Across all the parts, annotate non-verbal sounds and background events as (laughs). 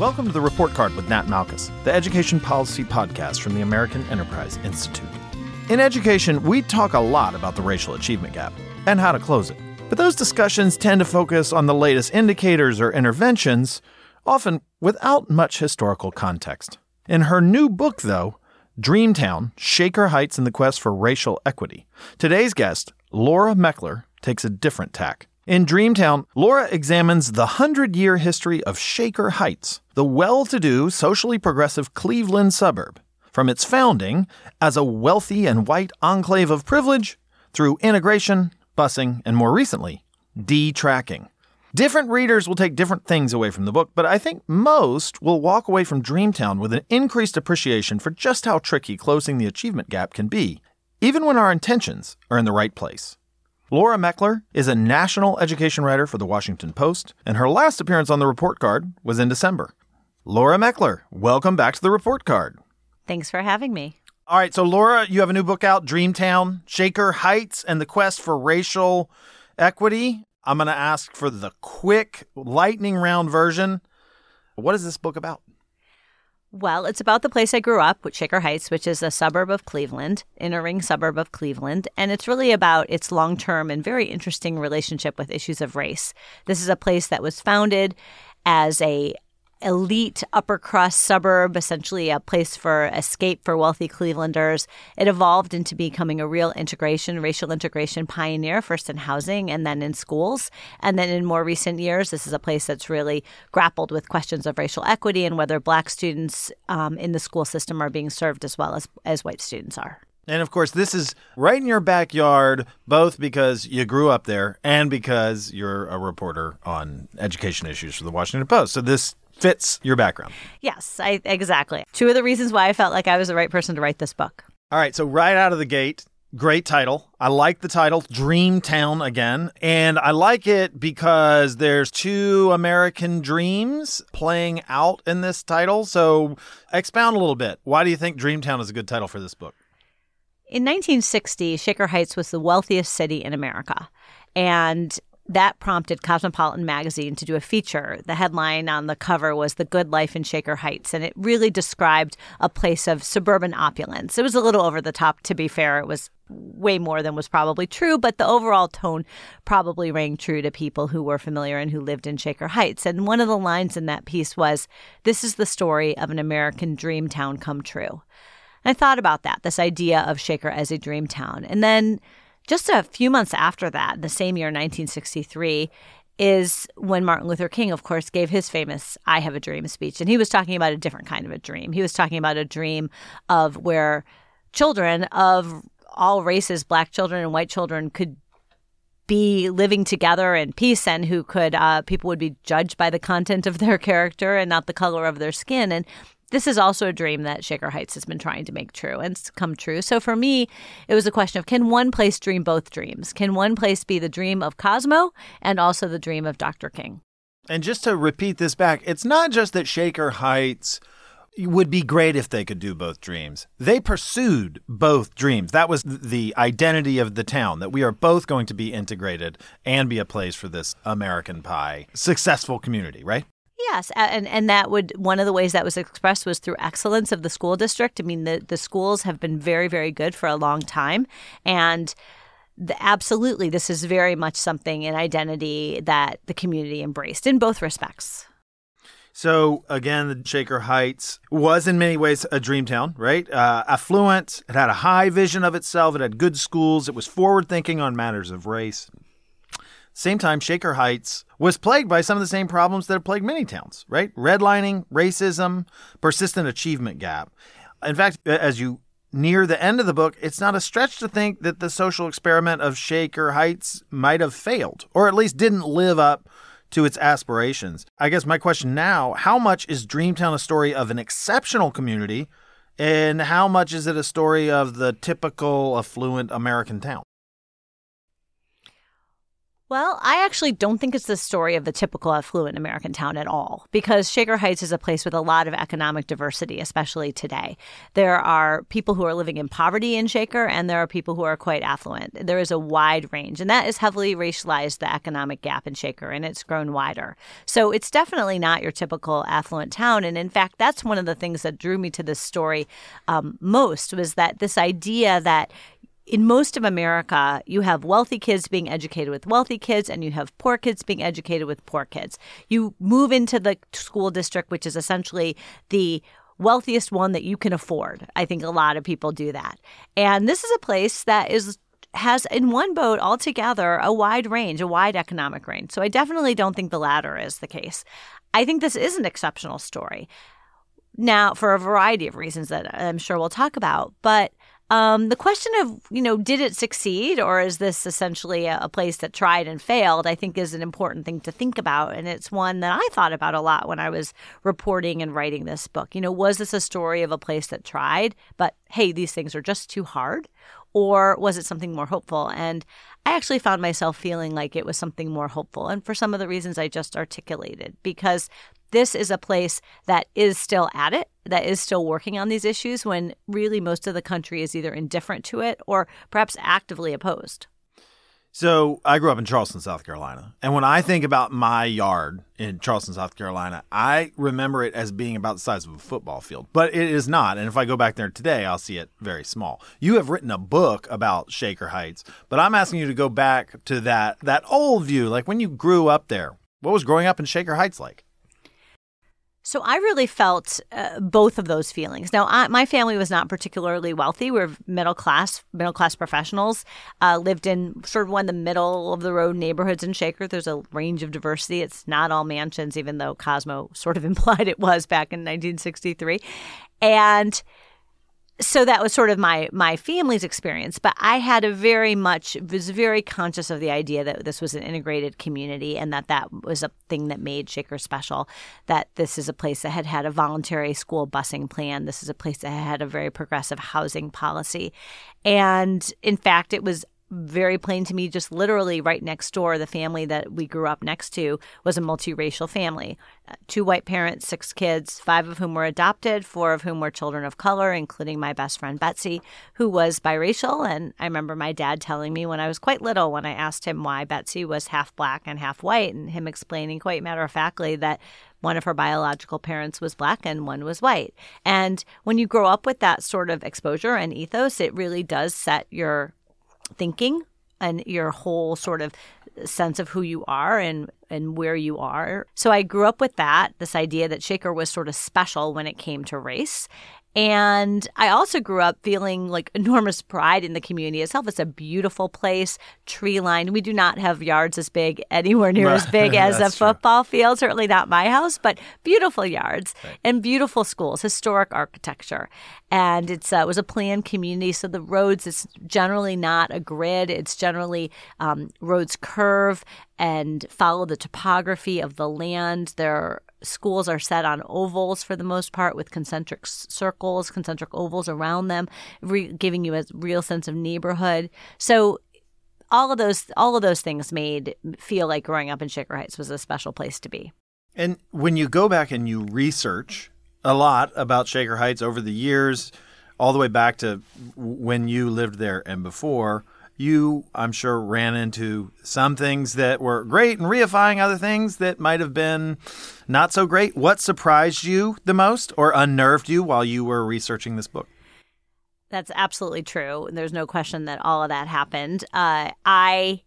Welcome to the Report Card with Nat Malkus, the education policy podcast from the American Enterprise Institute. In education, we talk a lot about the racial achievement gap and how to close it. But those discussions tend to focus on the latest indicators or interventions, often without much historical context. In her new book, though, Dreamtown Shaker Heights and the Quest for Racial Equity, today's guest, Laura Meckler, takes a different tack. In Dreamtown, Laura examines the hundred year history of Shaker Heights, the well to do, socially progressive Cleveland suburb, from its founding as a wealthy and white enclave of privilege through integration, busing, and more recently, detracking. Different readers will take different things away from the book, but I think most will walk away from Dreamtown with an increased appreciation for just how tricky closing the achievement gap can be, even when our intentions are in the right place. Laura Meckler is a national education writer for the Washington Post, and her last appearance on the report card was in December. Laura Meckler, welcome back to the report card. Thanks for having me. All right, so Laura, you have a new book out, Dreamtown, Shaker Heights, and the Quest for Racial Equity. I'm going to ask for the quick lightning round version. What is this book about? Well, it's about the place I grew up, which Shaker Heights, which is a suburb of Cleveland, inner ring suburb of Cleveland, and it's really about its long-term and very interesting relationship with issues of race. This is a place that was founded as a elite upper crust suburb, essentially a place for escape for wealthy Clevelanders. It evolved into becoming a real integration, racial integration pioneer, first in housing and then in schools. And then in more recent years, this is a place that's really grappled with questions of racial equity and whether black students um, in the school system are being served as well as, as white students are. And of course, this is right in your backyard, both because you grew up there and because you're a reporter on education issues for the Washington Post. So this fits your background. Yes, I, exactly. Two of the reasons why I felt like I was the right person to write this book. All right, so right out of the gate, great title. I like the title, Dreamtown again. And I like it because there's two American dreams playing out in this title. So expound a little bit. Why do you think Dreamtown is a good title for this book? In 1960, Shaker Heights was the wealthiest city in America. And that prompted Cosmopolitan magazine to do a feature. The headline on the cover was The Good Life in Shaker Heights, and it really described a place of suburban opulence. It was a little over the top, to be fair. It was way more than was probably true, but the overall tone probably rang true to people who were familiar and who lived in Shaker Heights. And one of the lines in that piece was This is the story of an American dream town come true. I thought about that, this idea of Shaker as a dream town. And then just a few months after that, the same year, 1963, is when Martin Luther King, of course, gave his famous I Have a Dream speech. And he was talking about a different kind of a dream. He was talking about a dream of where children of all races, black children and white children, could be living together in peace and who could uh, people would be judged by the content of their (laughs) character and not the color of their skin and this is also a dream that Shaker Heights has been trying to make true and it's come true. So for me, it was a question of can one place dream both dreams? Can one place be the dream of Cosmo and also the dream of Dr. King? And just to repeat this back, it's not just that Shaker Heights would be great if they could do both dreams. They pursued both dreams. That was the identity of the town that we are both going to be integrated and be a place for this American pie successful community, right? Yes, and and that would one of the ways that was expressed was through excellence of the school district. I mean, the the schools have been very very good for a long time, and. The, absolutely, this is very much something an identity that the community embraced in both respects. So again, the Shaker Heights was in many ways a dream town, right? Uh, affluent. It had a high vision of itself. It had good schools. It was forward thinking on matters of race. Same time, Shaker Heights was plagued by some of the same problems that have plagued many towns, right? Redlining, racism, persistent achievement gap. In fact, as you near the end of the book, it's not a stretch to think that the social experiment of Shaker Heights might have failed, or at least didn't live up to its aspirations. I guess my question now how much is Dreamtown a story of an exceptional community, and how much is it a story of the typical affluent American town? Well, I actually don't think it's the story of the typical affluent American town at all, because Shaker Heights is a place with a lot of economic diversity, especially today. There are people who are living in poverty in Shaker, and there are people who are quite affluent. There is a wide range, and that has heavily racialized the economic gap in Shaker, and it's grown wider. So it's definitely not your typical affluent town. And in fact, that's one of the things that drew me to this story um, most was that this idea that in most of America, you have wealthy kids being educated with wealthy kids, and you have poor kids being educated with poor kids. You move into the school district, which is essentially the wealthiest one that you can afford. I think a lot of people do that. And this is a place that is has in one boat altogether a wide range, a wide economic range. So I definitely don't think the latter is the case. I think this is an exceptional story. Now, for a variety of reasons that I'm sure we'll talk about, but um, the question of, you know, did it succeed or is this essentially a, a, place that tried and failed, I think is an important thing to think about. And it's one that I thought about a lot when I was reporting and writing this book. You know, was this a story of a place that tried, but hey, these things are just too hard? Or was it something more hopeful? And I actually found myself feeling like it was something more hopeful. And for some of the reasons I just articulated, because this is a place that is still at it, that is still working on these issues when really most of the country is either indifferent to it or perhaps actively opposed. So I grew up in Charleston, South Carolina. And when I think about my yard in Charleston, South Carolina, I remember it as being about the size of a football field. But it is not. And if I go back there today, I'll see it very small. You have written a book about Shaker Heights, but I'm asking you to go back to that that old view, like when you grew up there. What was growing up in Shaker Heights like? So I really felt uh, both of those feelings. Now, I, my family was not particularly wealthy. We are middle class, middle class professionals. Uh, lived in sort of one of the middle of the road neighborhoods in Shaker. There's a range of diversity. It's not all mansions, even though Cosmo sort of (laughs) implied it was back in 1963. And so that was sort of my my family's experience but i had a very much was very conscious of the idea that this was an integrated community and that that was a thing that made shaker special that this is a place that had had a voluntary school busing plan. This is a place that had a very progressive housing policy. And in fact it was very plain to me just literally right next door the family that we grew up next to was a multiracial family uh, two white parents six kids five of whom were adopted four of whom were children of color including my best friend betsy who was biracial and i remember my dad telling me when i was quite little when i asked him why betsy was half black and half white and him explaining quite matter of factly that one of her biological parents was black and one was white. And when you grow up with that sort of exposure and ethos, it really does set your thinking and your whole sort of sense of who you are and and where you are. So I grew up with that, this idea that Shaker was sort of special when it came to race. And I also grew up feeling like enormous pride in the community itself. It's a beautiful place, tree lined. We do not have yards as big, anywhere near as big (laughs) as a football true. field, certainly not my house, but beautiful yards right. and beautiful schools, historic architecture. And it's, uh, it was a planned community. So the roads, it's generally not a grid, it's generally um, roads curve and follow the topography of the land. There schools are set on ovals for the most part with concentric circles, concentric ovals around them, re- giving you a real sense of neighborhood. So all of those all of those things made feel like growing up in Shaker Heights was a special place to be. And when you go back and you research a lot about Shaker Heights over the years, all the way back to when you lived there and before, you, I'm sure, ran into some things that were great and reifying other things that might have been not so great. What surprised you the most or unnerved you while you were researching this book? That's absolutely true. There's no question that all of that happened. Uh, I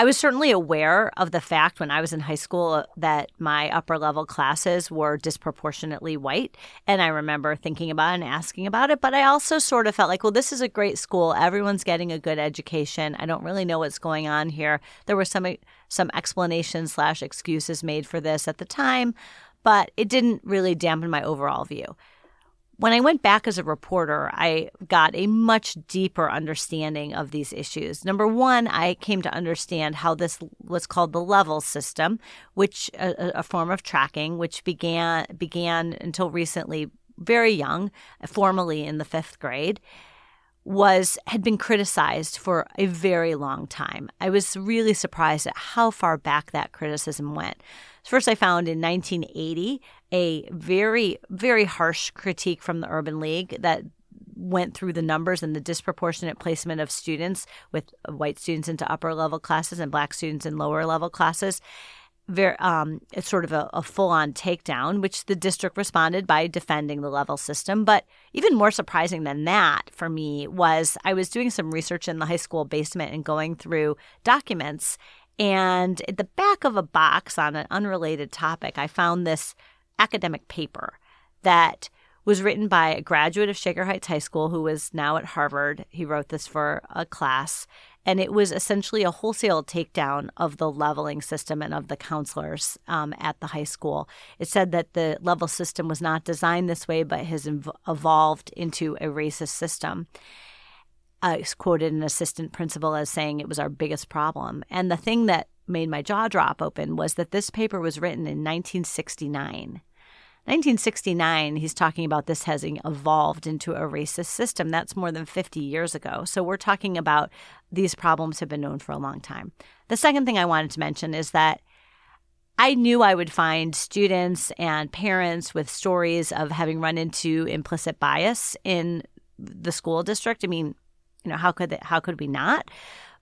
I was certainly aware of the fact when I was in high school that my upper level classes were disproportionately white. And I remember thinking about and asking about it. But I also sort of felt like, well, this is a great school. Everyone's getting a good education. I don't really know what's going on here. There were some some explanations slash excuses made for this at the time, but it didn't really dampen my overall view when I went back as a reporter, I got a much deeper understanding of these issues. Number one, I came to understand how this was called the level system, which a, a form of tracking, which began began until recently very young, formally in the fifth grade was had been criticized for a very long time. I was really surprised at how far back that criticism went. First, I found in 1980 a very, very harsh critique from the Urban League that went through the numbers and the disproportionate placement of students with white students into upper level classes and black students in lower level classes very um, it's sort of a, a full-on takedown which the district responded by defending the level system but even more surprising than that for me was i was doing some research in the high school basement and going through documents and at the back of a box on an unrelated topic i found this academic paper that was written by a graduate of Shaker Heights High School who was now at Harvard. He wrote this for a class, and it was essentially a wholesale takedown of the leveling system and of the counselors um, at the high school. It said that the level system was not designed this way, but has ev- evolved into a racist system. I quoted an assistant principal as saying it was our biggest problem. And the thing that made my jaw drop open was that this paper was written in 1969. 1969, he's talking about this having evolved into a racist system. That's more than 50 years ago. So we're talking about these problems have been known for a long time. The second thing I wanted to mention is that I knew I would find students and parents with stories of having run into implicit bias in the school district. I mean, you know, how could how could we not?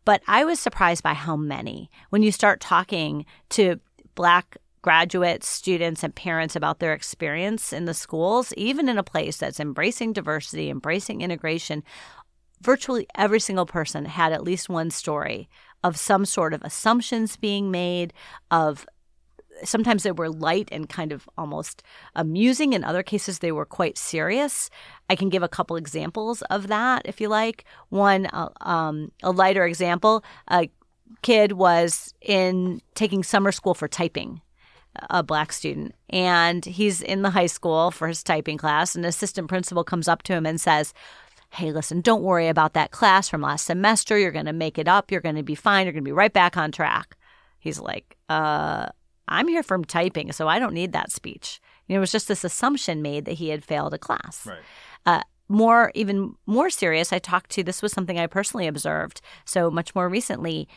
But I was surprised by how many. When you start talking to black graduates, students, and parents about their experience in the schools, even in a place that's embracing diversity, embracing integration, virtually every single person had at least one story of some sort of assumptions being made, of sometimes they were light and kind of almost amusing. In other cases, they were quite serious. I can give a couple examples of that if you like. One, uh, um, a lighter example a kid was in taking summer school for typing a black student and he's in the high school for his typing class and an assistant principal comes up to him and says hey listen don't worry about that class from last semester. You're going to make it up. You're going to be fine. You're going to be right back on track. He's like uh i'm here from typing so i don't need that speech. You know, it was just this assumption made that he had failed a class. Right. uh, more even more serious i talked to this was something i personally observed. So much more recently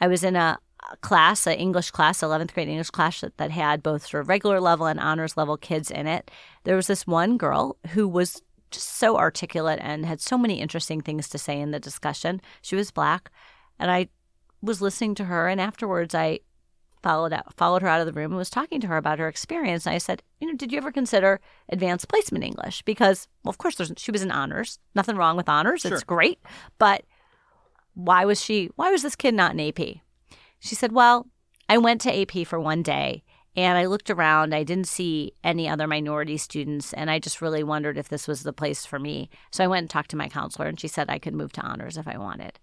i was in a class, an English class, 11th grade English class that, that had both sort of regular level and honors level kids in it. There was this one girl who was just so articulate and had so many interesting things to say in the discussion. She was black, and I was listening to her, and afterwards I followed out, followed her out of the room and was talking to her about her experience. And I said, you know, did you ever consider advanced placement English? Because, well, of course, she was in honors. Nothing wrong with honors. Sure. It's great, but why was she? Why was this kid not in AP? She said, Well, I went to AP for one day and I looked around. I didn't see any other minority students, and I just really wondered if this was the place for me. So I went and talked to my counselor, and she said I could move to honors if I wanted.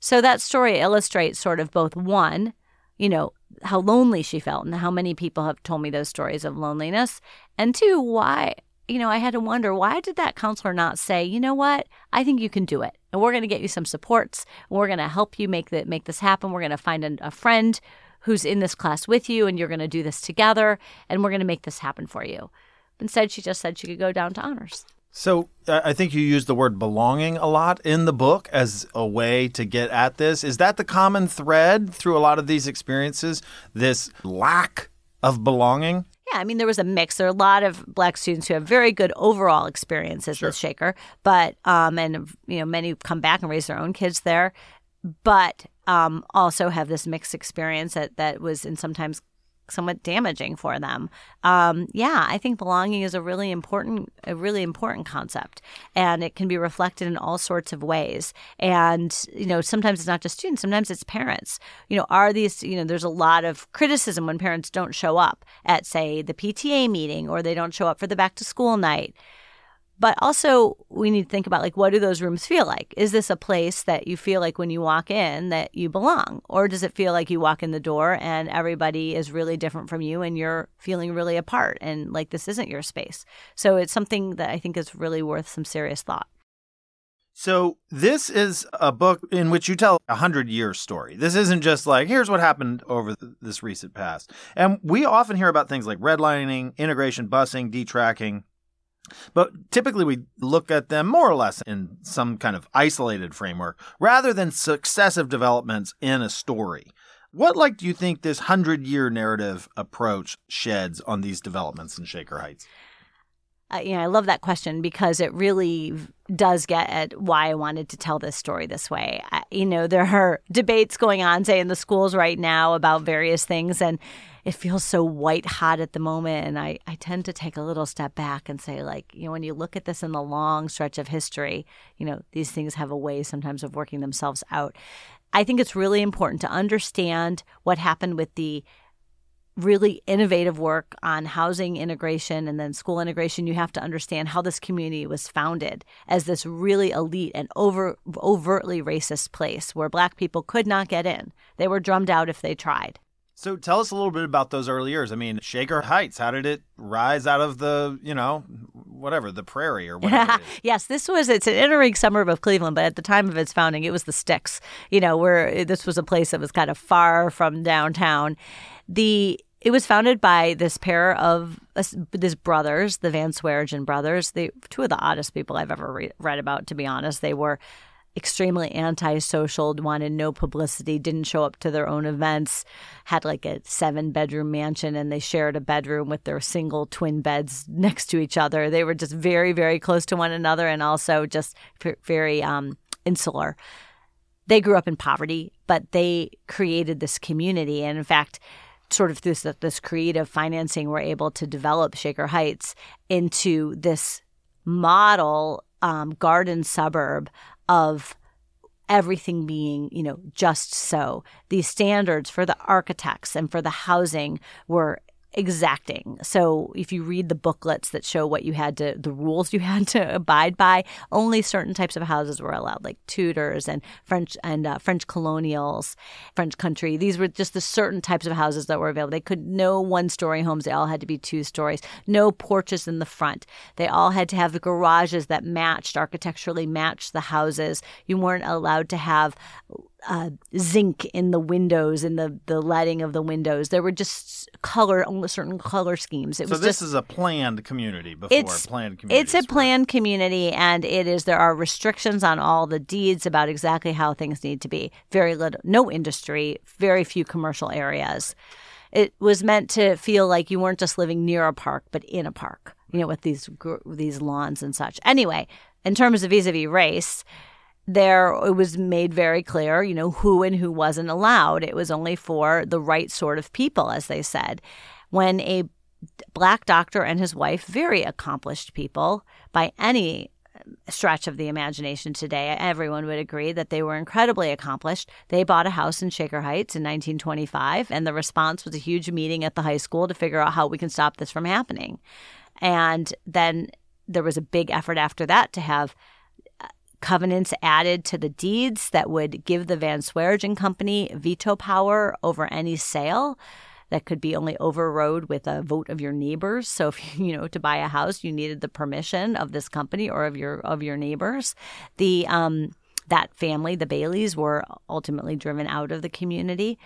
So that story illustrates sort of both one, you know, how lonely she felt and how many people have told me those stories of loneliness, and two, why you know, I had to wonder why did that counselor not say, you know what, I think you can do it, and we're going to get you some supports, and we're going to help you make that make this happen. We're going to find a, a friend who's in this class with you, and you're going to do this together, and we're going to make this happen for you. Instead, she just said she could go down to honors. So I think you use the word belonging a lot in the book as a way to get at this. Is that the common thread through a lot of these experiences? This lack of belonging? Yeah, I mean, there was a mix. There are a lot of black students who have very good overall experiences sure. with Shaker, but um, and you know, many come back and raise their own kids there, but um, also have this mixed experience that that was in sometimes somewhat damaging for them. Um, yeah, I think belonging is a really important, a really important concept, and it can be reflected in all sorts of ways. And you know, sometimes it's not just students; sometimes it's parents. You know, are these? You know, there's a lot of criticism when parents don't show up at, say, the PTA meeting or they don't show up for the back to school night. But also, we need to think about like, what do those rooms feel like? Is this a place that you feel like when you walk in that you belong? Or does it feel like you walk in the door and everybody is really different from you and you're feeling really apart and like this isn't your space? So it's something that I think is really worth some serious thought. So this is a book in which you tell a hundred year story. This isn't just like here's what happened over this recent past. And we often hear about things like redlining, integration, busing, detracking, But typically we look at them more or less in some kind of isolated framework rather than successive developments in a story. What light do you think this hundred year narrative approach sheds on these developments in Shaker Heights? You know, I love that question because it really does get at why I wanted to tell this story this way. I, you know, there are debates going on, say, in the schools right now about various things, and it feels so white hot at the moment. And I, I tend to take a little step back and say, like, you know, when you look at this in the long stretch of history, you know, these things have a way sometimes of working themselves out. I think it's really important to understand what happened with the really innovative work on housing integration and then school integration, you have to understand how this community was founded as this really elite and over overtly racist place where black people could not get in. They were drummed out if they tried. So tell us a little bit about those early years. I mean, Shaker Heights, how did it rise out of the, you know, whatever, the prairie or whatever? (laughs) yes, this was it's an inner ring suburb of Cleveland, but at the time of its founding, it was the sticks, you know, where this was a place that was kind of far from downtown. The it was founded by this pair of these brothers, the Van Sweringen brothers. They two of the oddest people I've ever re- read about. To be honest, they were extremely antisocial, wanted no publicity, didn't show up to their own events, had like a seven bedroom mansion, and they shared a bedroom with their single twin beds next to each other. They were just very, very close to one another, and also just very um, insular. They grew up in poverty, but they created this community, and in fact sort of through this, creative financing, we're able to develop Shaker Heights into this model um, garden suburb of everything being, you know, just so. These standards for the architects and for the housing were exacting. So if you read the booklets that show what you had to, the rules you (laughs) had to abide by, only certain types of houses were allowed, like Tudors and French and uh, French colonials, French country. These were just the certain types of houses that were available. They could no one-story homes. They all had to be two stories. No porches in the front. They all had to have the garages that matched architecturally matched the houses. You weren't allowed to have uh, zinc in the windows in the the letting of the windows. There were just color, certain color schemes. It so was this just, is a planned community before it's, planned community. It's a planned community, and it is. There are restrictions on all the deeds about exactly how things need to be. Very little, no industry, very few commercial areas. It was meant to feel like you weren't just living near a park, but in a park. You know, with these these lawns and such. Anyway, in terms of vis-a-vis race there it was made very clear, you know, who and who wasn't allowed. It was only for the right sort of people, as they said. When a black doctor and his wife, very accomplished people by any stretch of the imagination today, everyone would agree that they were incredibly accomplished. They bought a house in Shaker Heights in 1925, and the response was a huge meeting at the high school to figure out how we can stop this from happening. And then there was a big effort after that to have covenants added to the deeds that would give the Van Sweringen Company veto power over any sale that could be only overrode with a vote of your neighbors. So if (laughs) you know to buy a house, you needed the permission of this company or of your of your neighbors. The um, that family, the Baileys, were ultimately driven out of the community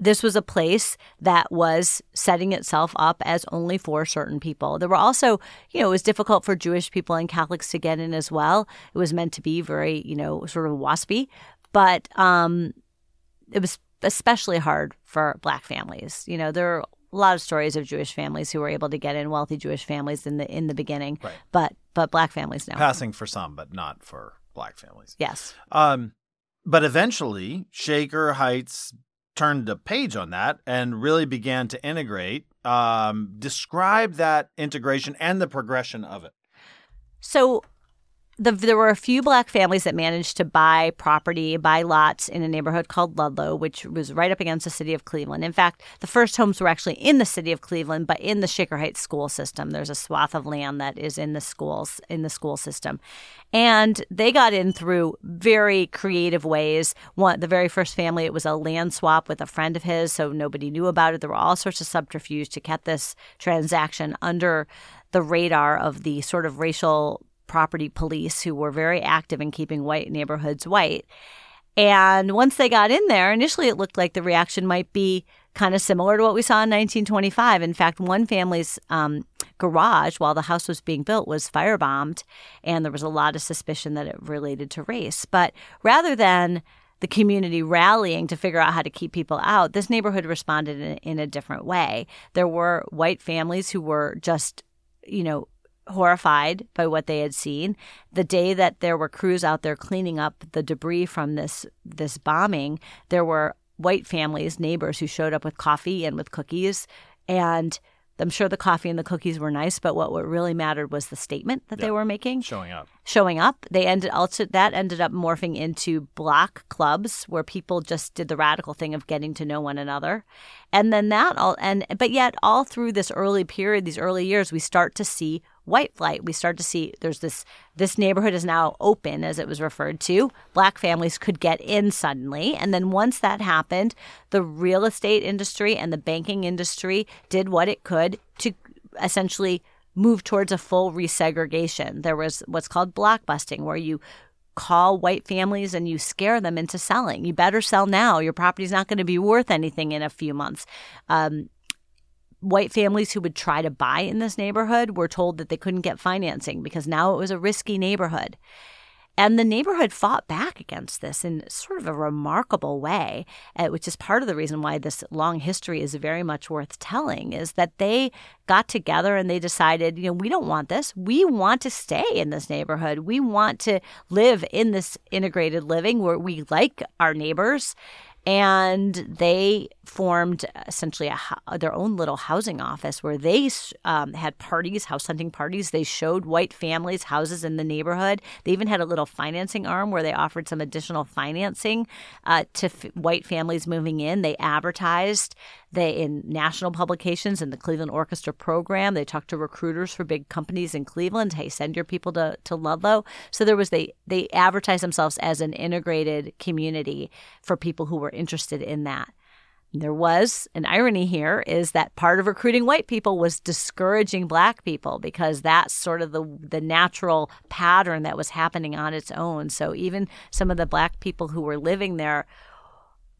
this was a place that was setting itself up as only for certain people. There were also, you know, it was difficult for Jewish people and Catholics to get in as well. It was meant to be very, you know, sort of waspy, but um, it was especially hard for black families. You know, there are a lot of stories of Jewish families who were able to get in, wealthy Jewish families in the in the beginning, right. but but black families now passing for some, but not for black families. Yes. Um, but eventually, Shaker Heights turned a page on that and really began to integrate. Um, describe that integration and the progression of it. So, the, there were a few black families that managed to buy property, buy lots in a neighborhood called Ludlow, which was right up against the city of Cleveland. In fact, the first homes were actually in the city of Cleveland, but in the Shaker Heights school system. There's a swath of land that is in the schools in the school system, and they got in through very creative ways. One, the very first family, it was a land swap with a friend of his, so nobody knew about it. There were all sorts of subterfuge to get this transaction under the radar of the sort of racial property police who were very active in keeping white neighborhoods white. And once they got in there, initially it looked like the reaction might be kind of similar to what we saw in 1925. In fact, one family's um, garage while the house was being built was firebombed, and there was a lot of suspicion that it related to race. But rather than the community rallying to figure out how to keep people out, this neighborhood responded in, in a different way. There were white families who were just, you know, horrified by what they had seen. The day that there were crews out there cleaning up the debris from this this bombing, there were white families, neighbors who showed up with coffee and with cookies and I'm sure the coffee and the cookies were nice, but what, what really mattered was the statement that they were making. Showing up. Showing up. They ended also that ended up morphing into block clubs where people just did the radical thing of getting to know one another. And then that all and but yet all through this early period, these early years, we start to see white flight. We start to see there's this this neighborhood is now open, as it was referred to. Black families could get in suddenly. And then once that happened, the real estate industry and the banking industry did what it could to essentially move towards a full resegregation. There was what's called blockbusting, where you call white families and you scare them into selling. You better sell now. Your property's not going to be worth anything in a few months. Um, white families who would try to buy in this neighborhood were told that they couldn't get financing because now it was a risky neighborhood. And the neighborhood fought back against this in sort of a remarkable way, uh, which is part of the reason why this long history is very much worth telling, is that they got together and they decided, you know, we don't want this. We want to stay in this neighborhood. We want to live in this integrated living where we like our neighbors and they formed essentially a, their own little housing office where they um, had parties, house hunting parties. They showed white families houses in the neighborhood. They even had a little financing arm where they offered some additional financing uh, to f- white families moving in. They advertised they in national publications in the Cleveland Orchestra program. They talked to recruiters for big companies in Cleveland. Hey, send your people to, to Ludlow. So there was they they advertised themselves as an integrated community for people who were interested in that. There was an irony here is that part of recruiting white people was discouraging black people because that's sort of the the natural pattern that was happening on its own. So even some of the black people who were living there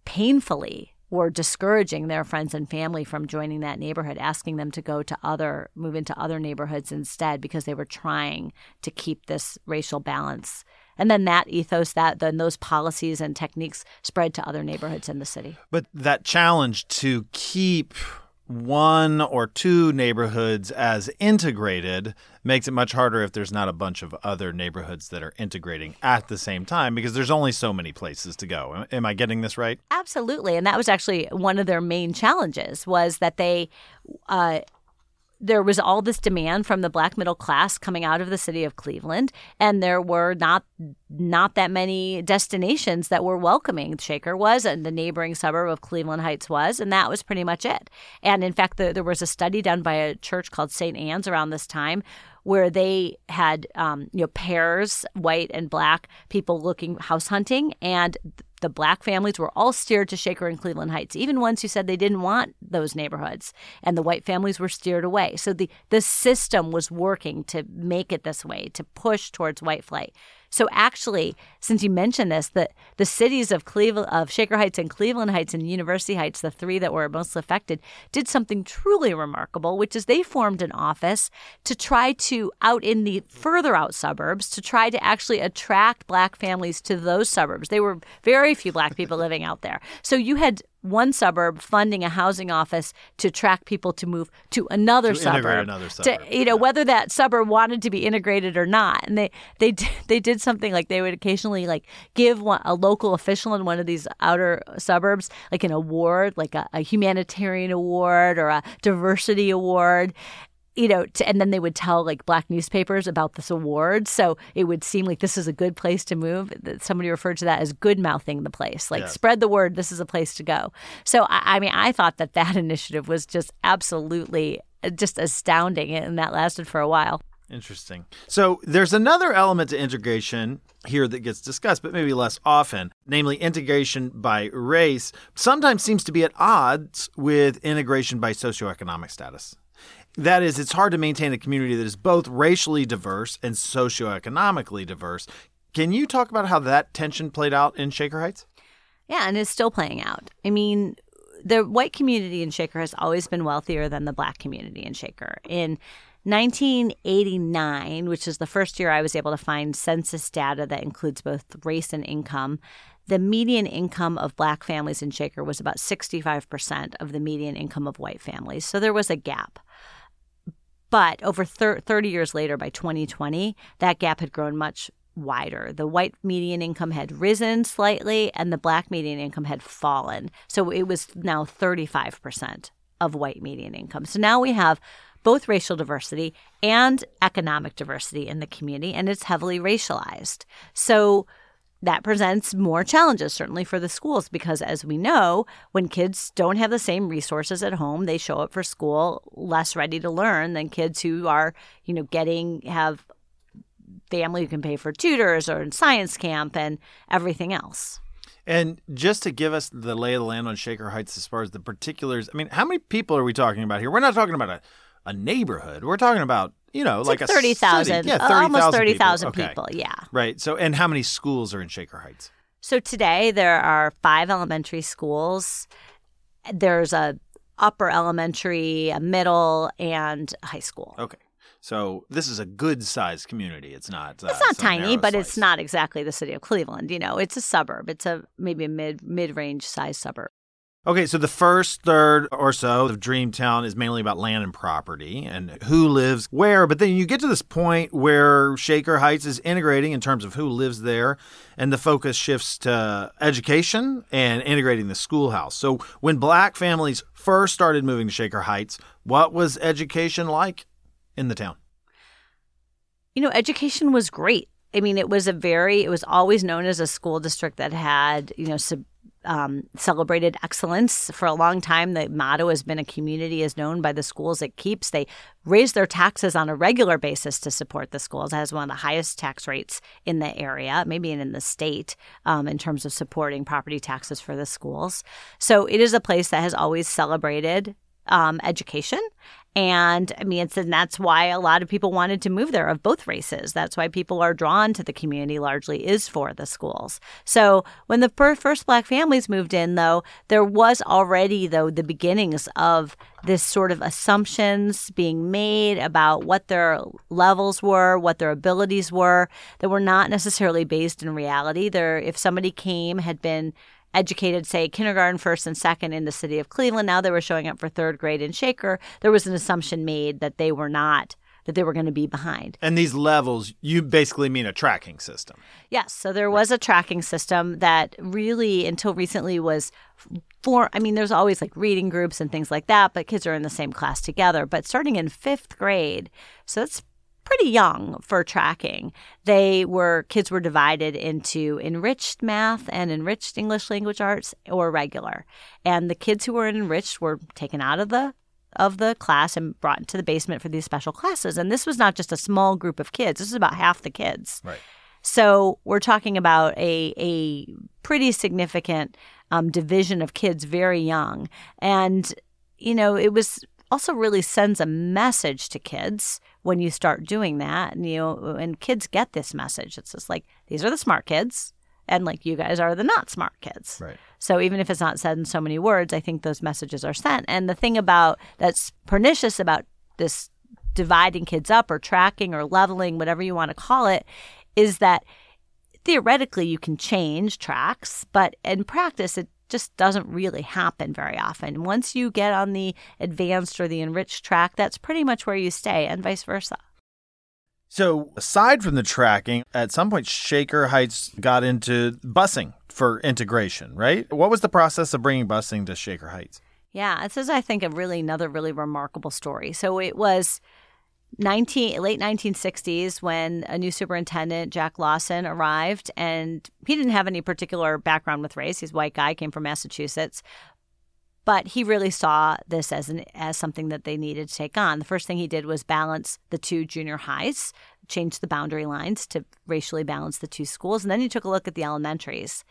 painfully were discouraging their friends and family from joining that neighborhood, asking them to go to other, move into other neighborhoods instead because they were trying to keep this racial balance. And then that ethos, that then those policies and techniques spread to other neighborhoods in the city. But that challenge to keep one or two neighborhoods as integrated makes it much harder if there's not a bunch of other neighborhoods that are integrating at the same time because there's only so many places to go. Am I getting this right? Absolutely, and that was actually one of their main challenges was that they uh, there was all this demand from the black middle class coming out of the city of Cleveland, and there were not not that many destinations that were welcoming. Shaker was, and the neighboring suburb of Cleveland Heights was, and that was pretty much it. And in fact, the, there was a study done by a church called St. Anne's around this time, where they had um, you know pairs, white and black people looking house hunting, and the black families were all steered to Shaker and Cleveland Heights, even ones who said they didn't want those neighborhoods, and the white families were steered away. So the the system was working to make it this way, to push towards white flight. So actually, since you mentioned this, that the cities of Cleveland, of Shaker Heights and Cleveland Heights and University Heights, the three that were most affected, did something truly remarkable, which is they formed an office to try to out in the further out suburbs to try to actually attract black families to those suburbs. They were very few black people living out there. So you had one suburb funding a housing office to attract people to move to another to suburb. Another suburb. To, you know, yeah. whether that suburb wanted to be integrated or not. And they they (laughs) they did something like they would occasionally like give one, a local official in one of these outer suburbs like an award, like a, a humanitarian award or a diversity award you know, to, and then they would tell like black newspapers about this award. So it would seem like this is a good place to move. Somebody referred to that as good mouthing the place, like yeah. spread the word. This is a place to go. So I, I mean, I thought that that (laughs) initiative was just absolutely uh, just astounding, and that lasted for a while. Interesting. So there's another element to integration here that gets discussed, but maybe less often, namely integration by race, sometimes seems to be at odds with integration by socioeconomic status. That is, it's hard to maintain a community that is both racially diverse and socioeconomically diverse. Can you talk about how that tension played out in Shaker Heights? Yeah, and it's still playing out. I mean, the white community in Shaker has always been wealthier than the black community in Shaker. In 1989, which is the first year I was able to find census data that includes both race and income, the median income of black families in Shaker was about 65% of the median income of white families. So there was a gap. But over thir- 30 years later, by 2020, that gap had grown much wider. The white median income had risen slightly, and the black median income had fallen. So it was now 35% of white median income. So now we have both racial diversity and economic diversity in the community, and it's heavily racialized. So that presents more challenges, certainly for the schools, because as we know, when kids don't have the same resources at home, they show up for school less ready to learn than kids who are, you know, getting, have family who can pay for tutors or in science camp and everything else. And just to give us the lay of the land on Shaker Heights as far as the particulars, I mean, how many people are we talking about here? We're not talking about a, a neighborhood. We're talking about you know, it's like, like 30,000. Yeah, 30, almost 30,000 people. people. Okay. Yeah. Right. So, and how many schools are in Shaker Heights? So today there are five elementary schools. There's a upper elementary, a middle, and high school. Okay. So this is a good sized community. It's not. Uh, it's not tiny, but it's not exactly the city of Cleveland. You know, it's a suburb. It's a maybe a mid mid range size suburb. Okay, so the first third or so of Dreamtown is mainly about land and property and who lives where. But then you get to this point where Shaker Heights is integrating in terms of who lives there, and the focus shifts to education and integrating the schoolhouse. So when black families first started moving to Shaker Heights, what was education like in the town? You know, education was great. I mean, it was a very, it was always known as a school district that had, you know, sub, um, celebrated excellence for a long time. The motto has been a community is known by the schools it keeps. They raise their taxes on a regular basis to support the schools. It has one of the highest tax rates in the area, maybe in the state, um, in terms of supporting property taxes for the schools. So it is a place that has always celebrated um, education and I mean, it's and that's why a lot of people wanted to move there of both races. That's why people are drawn to the community largely is for the schools. So when the first black families moved in, though, there was already though the beginnings of this sort of assumptions being made about what their levels were, what their abilities were, that were not necessarily based in reality. There, if somebody came had been educated, say, kindergarten, first, and second in the city of Cleveland. Now they were showing up for third grade in Shaker. There was an assumption made that they were not that they were going to be behind. And these levels, you basically mean a tracking system. Yes. So there was a tracking system that really, until recently, was for, I mean, there's always like reading groups and things like that, but kids are in the same class together. But starting in fifth grade, so it's pretty young for tracking. They were kids were divided into enriched math and enriched English language arts or regular. And the kids who were enriched were taken out of the of the class and brought into the basement for these special classes. And this was not just a small group of kids. This is about half the kids. Right. So we're talking about a a pretty significant um, division of kids very young, and you know it was also really sends a message to kids when you start doing that. And, you and kids get this message. It's just like, these are the smart kids. And like you guys are the not smart kids. Right. So even if it's not said in so many words, I think those messages are sent. And the thing about that's pernicious about this dividing kids up or tracking or leveling, whatever you want to call it, is that theoretically you can change tracks, but in practice it just doesn't really happen very often. Once you get on the advanced or the enriched track, that's pretty much where you stay, and vice versa. So, aside from the tracking, at some point, Shaker Heights got into busing for integration, right? What was the process of bringing busing to Shaker Heights? Yeah, this is, I think, a really another really remarkable story. So it was 19 late 1960s when a new superintendent Jack Lawson arrived and he didn't have any particular background with race. He's a white guy came from Massachusetts. But he really saw this as an as something that they needed to take on. The first thing he did was balance the two junior highs change the boundary lines to racially balance the two schools and then he took a look at the elementaries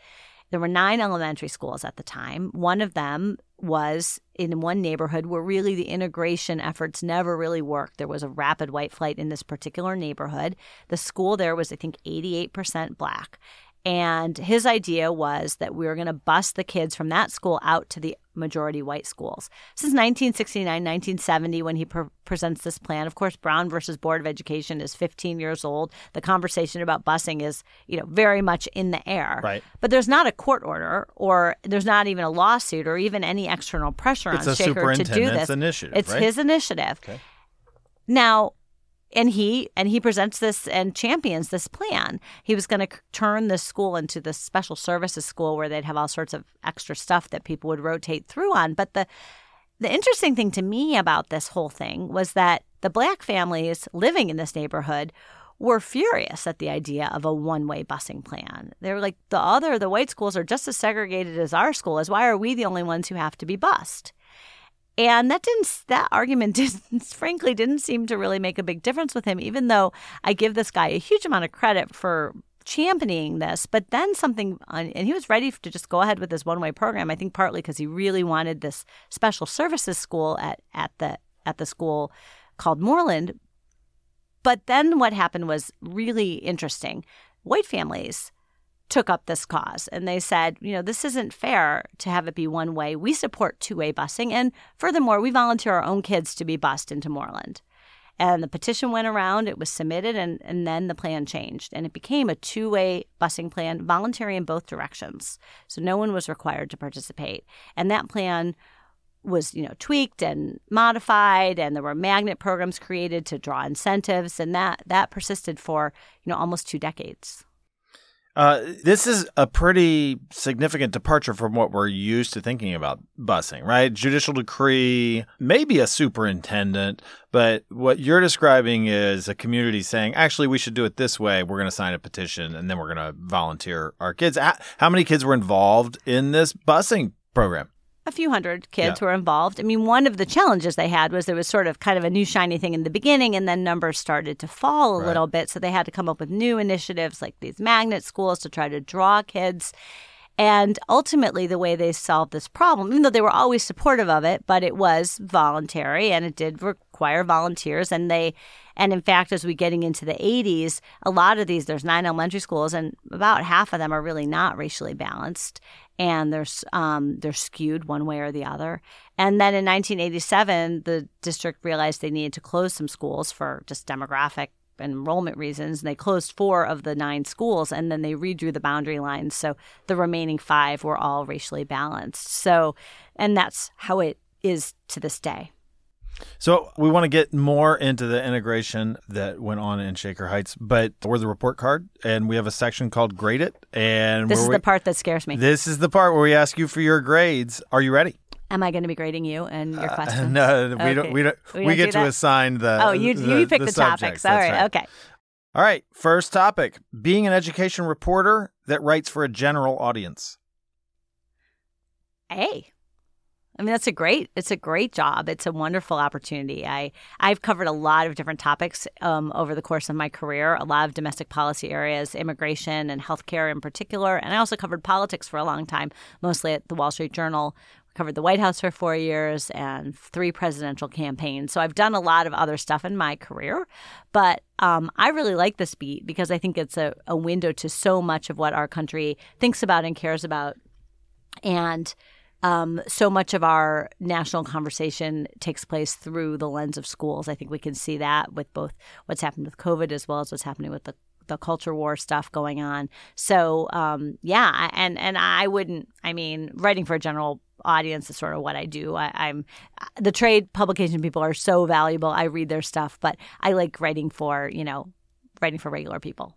there were nine elementary schools at the time. One of them was in one neighborhood where really the integration efforts never really worked. There was a rapid white flight in this particular neighborhood. The school there was, I think, 88% black. And his idea was that we were going to bus the kids from that school out to the majority white schools. Since 1969, 1970, when he pre- presents this plan, of course, Brown versus Board of Education is 15 years old. The conversation about busing is, you know, very much in the air. Right. But there's not a court order, or there's not even a lawsuit, or even any external pressure It's on Shaker to do this. initiative, It's right? his initiative. Okay. Now, and he and he presents this and champions this plan. He was going to turn this school into this special services school where they'd have all sorts of extra stuff that people would rotate through on. But the the interesting thing to me about this whole thing was that the black families living in this neighborhood were furious at the idea of a one-way busing plan. They were like, the other, the white schools are just as segregated as our school is. Why are we the only ones who have to be bused? And that didn't that argument (laughs) didn't frankly didn't seem to really make a big difference with him, even though I give this guy a huge amount of credit for championing this. But then something, and he was ready to just go ahead with this one way program. I think partly because he really wanted this special services school at at the at the school called Moreland. But then what happened was really interesting. White families took up this cause and they said, you know, this isn't fair to have it be one way. We support two way busing. And furthermore, we volunteer our own kids to be bused into Moreland. And the petition went around, it was submitted, and, and then the plan changed. And it became a two way busing plan, voluntary in both directions. So no one was required to participate. And that plan was you know tweaked and modified and there were magnet programs created to draw incentives and that that persisted for you know almost two decades Uh, this is a pretty significant departure from what we're used to thinking about busing, right? Judicial decree, maybe a superintendent, but what you're describing is a community saying, actually, we should do it this way. We're going to sign a petition and then we're going to volunteer our kids. How, many kids were involved in this busing program? A few hundred kids Yeah. were involved. I mean, one of the challenges they had was there was sort of kind of a new shiny thing in the beginning, and then numbers started to fall a Right. little bit. So they had to come up with new initiatives like these magnet schools to try to draw kids. And ultimately, the way they solved this problem, even though they were always supportive of it, but it was voluntary and it did require volunteers. And they, and in fact, as we getting into the 80s, a lot of these, there's nine elementary schools, and about half of them are really not racially balanced, and they're um, they're skewed one way or the other. And then in 1987, the district realized they needed to close some schools for just demographic enrollment reasons. And they closed four of the nine schools, and then they redrew the boundary lines. So the remaining five were all racially balanced. So, and that's how it is to this day. So we want to get more into the integration that went on in Shaker Heights, but we're the report card, and we have a section called "Grade It." And This is we- the part that scares me. This is the part where we ask you for your grades. Are you ready? Am I going to be grading you and your uh, questions? no, we don't. We don't. We We, don't get do to that? assign the. Oh, you the, you pick the, subjects. topics. All right. Okay. All right. First topic: being an education reporter that writes for a general audience. Hey. I mean that's a great it's a great job. It's a wonderful opportunity. I I've covered a lot of different topics um, over the course of my career, a lot of domestic policy areas, immigration and healthcare in particular, and I also covered politics for a long time, mostly at the Wall Street Journal. Covered the White House for four years and three presidential campaigns. So I've done a lot of other stuff in my career, but um, I really like this beat because I think it's a, a window to so much of what our country thinks about and cares about and um, so much of our national conversation takes place through the lens of schools. I think we can see that with both what's happened with COVID as well as what's happening with the the culture war stuff going on. So um, yeah, and and I wouldn't. I mean, writing for a general audience is sort of what I do. I, I'm the trade publication people are so valuable. I read their stuff, but I like writing for you know writing for regular people.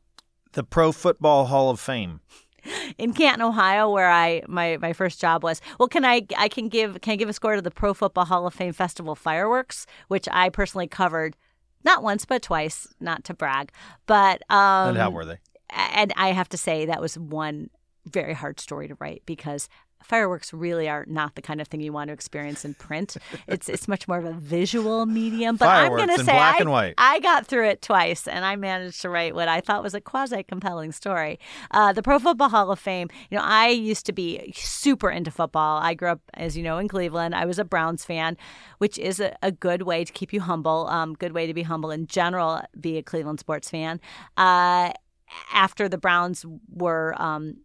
The Pro Football Hall of Fame. (laughs) in Canton, Ohio, where I my my first job was. Well, can I I can give can I give a score to the Pro Football Hall of Fame Festival fireworks, which I personally covered not once but twice, not to brag, but um, and how were they? and I have to say that was one very hard story to write because fireworks really are not the kind of thing you want to experience in print. (laughs) it's it's much more of a visual medium. But I'm going to say I. I got through it twice, and I managed to write what I thought was a quasi compelling story. Uh, the Pro Football Hall of Fame. You know, I used to be super into football. I grew up, as you know, in Cleveland. I was a Browns fan, which is a, a good way to keep you humble. Um, good way to be humble in general. Be a Cleveland sports fan. Uh, after the Browns were um,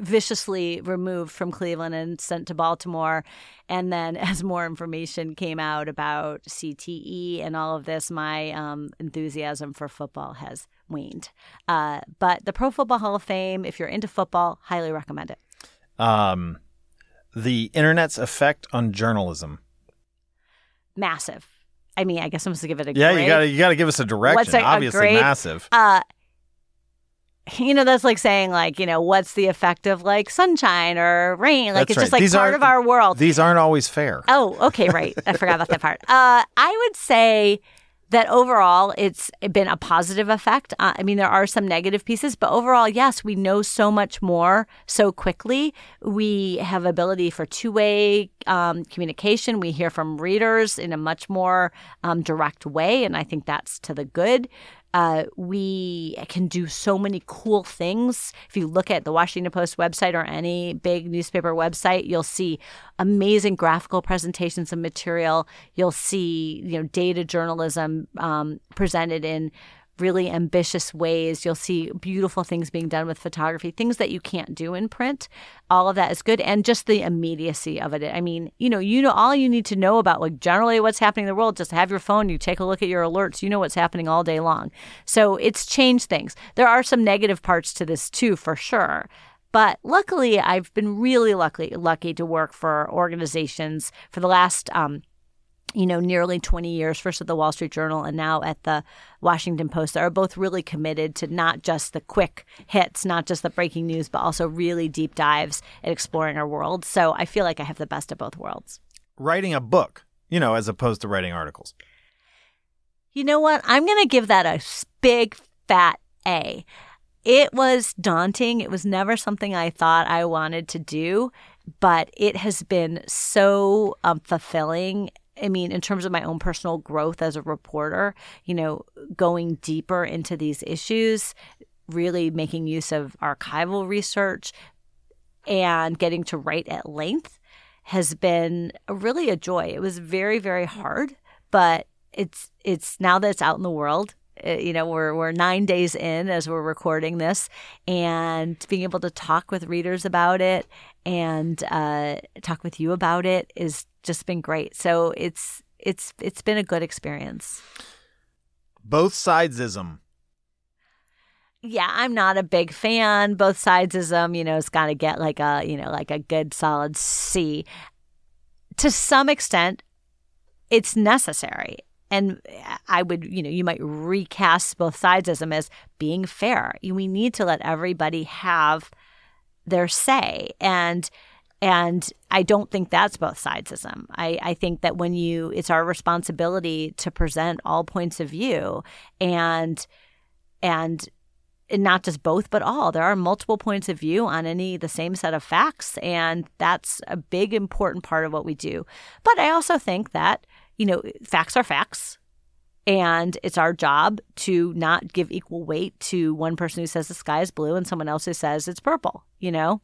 viciously removed from Cleveland and sent to Baltimore. And then, (laughs) as more information came out about CTE and all of this, my um, enthusiasm for football has waned. Uh, but the Pro Football Hall of Fame, if you're into football, highly recommend it. Um, the internet's effect on journalism. Massive. I mean, I guess I'm supposed to give it a Yeah, grade. you gotta you gotta give us a direction. What's a- a Obviously, massive. uh you know that's like saying like you know what's the effect of like sunshine or rain? Like That's it's just like These part of our world. These aren't always fair. oh okay right. I forgot about that part. (laughs) Uh i would say that overall it's been a positive effect. Uh, i mean there are some negative pieces but overall yes we know so much more so quickly. We have ability for two-way um, communication. We hear from readers in a much more um, direct way and i think that's to the good uh, we can do so many cool things. If you look at the Washington Post website or any big newspaper website, you'll see amazing graphical presentations of material. You'll see, you know, data journalism um, presented in really ambitious ways. You'll see beautiful things being done with photography, things that you can't do in print. All of that is good. And just the immediacy of it. I mean, you know, you know, all you need to know about like generally what's happening in the world, just have your phone, you take a look at your alerts, you know what's happening all day long. So it's changed things. There are some negative parts to this too, for sure. But luckily, I've been really lucky lucky to work for organizations for the last um, you know, nearly 20 years, first at the Wall Street Journal and now at the Washington Post, that are both really committed to not just the quick hits, not just the breaking news, but also really deep dives at exploring our world. So I feel like I have the best of both worlds. Writing a book, you know, as opposed to writing articles. You know what? I'm going to give that a big fat A. It was daunting. It was never something I thought I wanted to do, but it has been so um, fulfilling. I mean, in terms of my own personal growth as a reporter, you know, going deeper into these issues, really making use of archival research and getting to write at length has been really a joy. It was very, very hard, but it's it's now that it's out in the world. uh, You know, we're we're nine days in as we're recording this, and being able to talk with readers about it and uh, talk with you about it is just been great. So it's it's it's been a good experience. Both sidesism. Yeah, I'm not a big fan. Both sidesism, you know, it's got to get like a, you know, like a good solid C. To some extent, it's necessary. And I would, you know, you might recast both sidesism as being fair. We need to let everybody have their say. And and I don't think that's both sidesism. I, I think that when you, it's our responsibility to present all points of view and and and not just both but all. There are multiple points of view on any the same set of facts and that's a big important part of what we do. But i also think that you know facts are facts and it's our job to not give equal weight to one person who says the sky is blue and someone else who says it's purple you know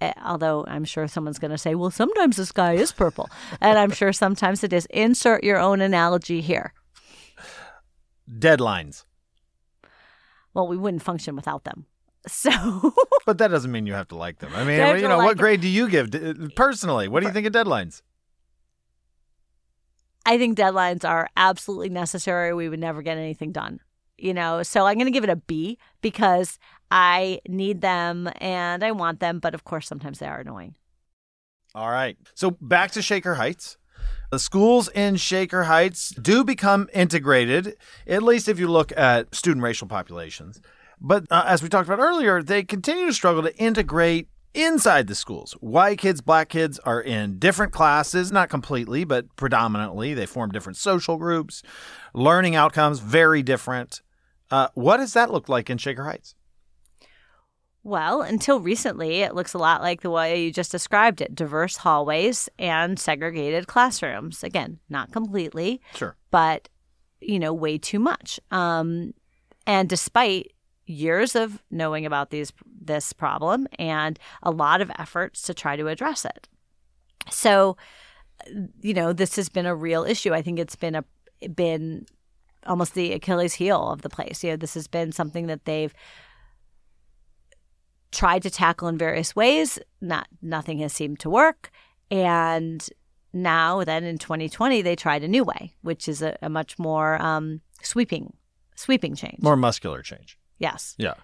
Eh, although i'm sure someone's going to say well sometimes the sky is purple and i'm sure sometimes it is insert your own analogy here Deadlines. well we wouldn't function without them (laughs) so But that doesn't mean you have to like them. I mean, Don't you know, like what grade do you give uh, personally? What do you think of deadlines? I think deadlines are absolutely necessary. We would never get anything done. You know, so I'm going to give it a B because I need them and I want them, but of course sometimes they are annoying. All right. So back to Shaker Heights. The schools in Shaker Heights do become integrated, at least if you look at student racial populations. But uh, as we talked about earlier, they continue to struggle to integrate inside the schools. White kids, black kids are in different classes, not completely, but predominantly. They form different social groups. Learning outcomes very different. Uh, what does that look like in Shaker Heights? Well, until recently, it looks a lot like the way you just described it diverse hallways and segregated classrooms. Again, not completely, Sure. but, you know, way too much. Um, and despite years of knowing about these this problem and a lot of efforts to try to address it. So, you know, this has been a real issue. I think it's been a been almost the Achilles heel of the place. You know, this has been something that they've tried to tackle in various ways. Not nothing has seemed to work, and now then in 2020 they tried a new way, which is a, a much more um, sweeping sweeping change. More muscular change. Yes. Yeah.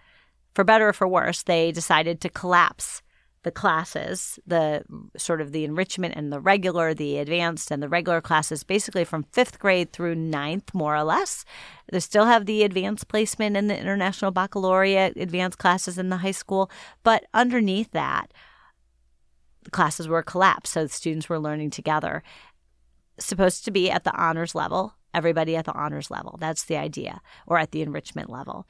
For better or for worse, they decided to collapse the classes, the sort of the enrichment and the regular, the advanced and the regular classes, basically from fifth grade through ninth, more or less. They still have the advanced placement and the international baccalaureate advanced classes in the high school, but underneath that, the classes were collapsed, so the students were learning together. Supposed to be at the honors level, everybody at the honors level. That's the idea, or at the enrichment level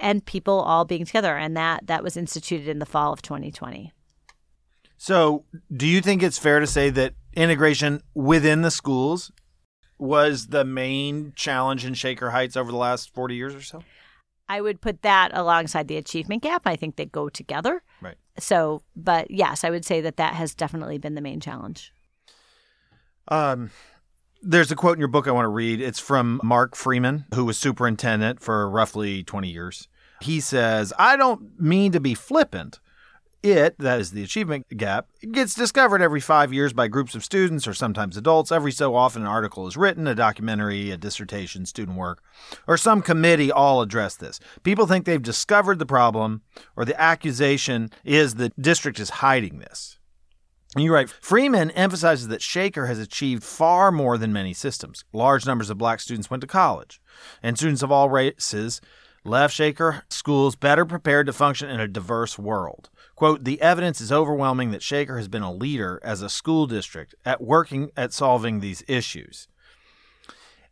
and people all being together and that that was instituted in the fall of 2020 so do you think it's fair to say that integration within the schools was the main challenge in shaker heights over the last 40 years or so? I would put that alongside the achievement gap. I think they go together. Right. So but yes i would say that that has definitely been the main challenge. Um there's a quote in your book I want to read. It's from Mark Freeman, who was superintendent for roughly 20 years. He says, I don't mean to be flippant. It, that is the achievement gap, gets discovered every five years by groups of students or sometimes adults. Every so often, an article is written, a documentary, a dissertation, student work, or some committee all address this. People think they've discovered the problem, or the accusation is the district is hiding this. You're right. Freeman emphasizes that Shaker has achieved far more than many systems. Large numbers of black students went to college, and students of all races left Shaker schools better prepared to function in a diverse world. Quote, the evidence is overwhelming that Shaker has been a leader as a school district at working at solving these issues.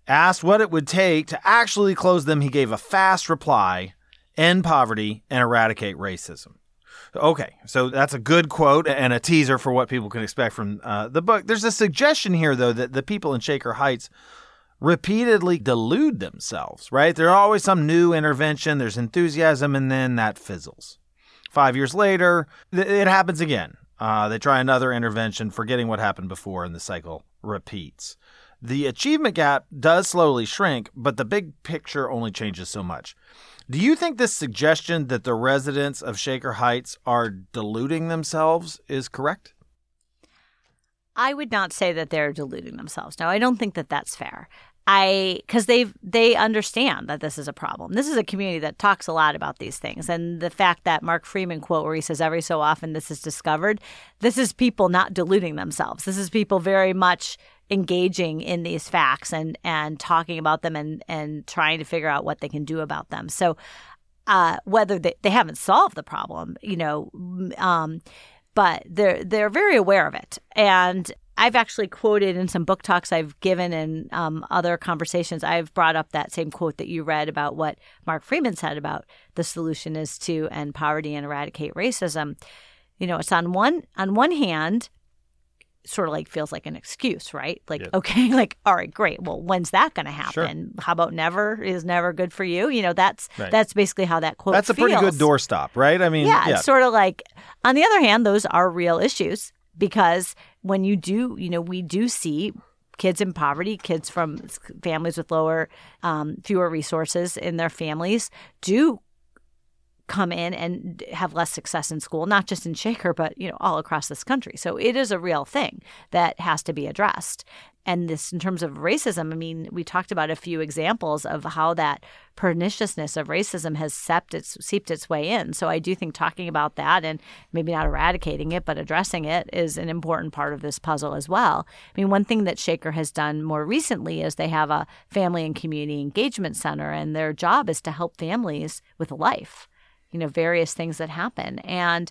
Asked what it would take to actually close them, he gave a fast reply end poverty and eradicate racism. Okay, so that's a good quote and a teaser for what people can expect from uh, the book. There's a suggestion here, though, that the people in Shaker Heights repeatedly delude themselves, right? There's always some new intervention, there's enthusiasm, and then that fizzles. Five years later, th- it happens again. Uh, they try another intervention, forgetting what happened before, and the cycle repeats. The achievement gap does slowly shrink, but the big picture only changes so much. Do you think this suggestion that the residents of Shaker Heights are deluding themselves is correct? I would not say that they're deluding themselves. No, I don't think that that's fair. I because they they understand that this is a problem. This is a community that talks a lot about these things, and the fact that Mark Freeman quote where he says every so often this is discovered, this is people not deluding themselves. This is people very much engaging in these facts and and talking about them and and trying to figure out what they can do about them. So uh, whether they, they haven't solved the problem, you know, um, but they're they're very aware of it. And I've actually quoted in some book talks I've given and um, other conversations. I've brought up that same quote that you read about what Mark Freeman said about the solution is to end poverty and eradicate racism. You know, it's on one on one hand, sort of like feels like an excuse, right? Like, okay, (laughs) like, all right, great. Well, when's that going to happen? Sure. How about never is never good for you? You know, that's right. that's basically how that quote. That's a feels. pretty good doorstop, right? I mean, yeah, yeah, it's sort of like. On the other hand, those are real issues because when you do, you know, we do see kids in poverty, kids from families with lower, um, fewer resources in their families do come in and have less success in school, not just in Shaker, but you know all across this country. So it is a real thing that has to be addressed. And this, in terms of racism, I mean, we talked about a few examples of how that perniciousness of racism has seeped its, seeped its way in. So I do think talking about that and maybe not eradicating it, but addressing it is an important part of this puzzle as well. I mean, one thing that Shaker has done more recently is they have a family and community engagement center, and their job is to help families with life you know, various things that happen. And,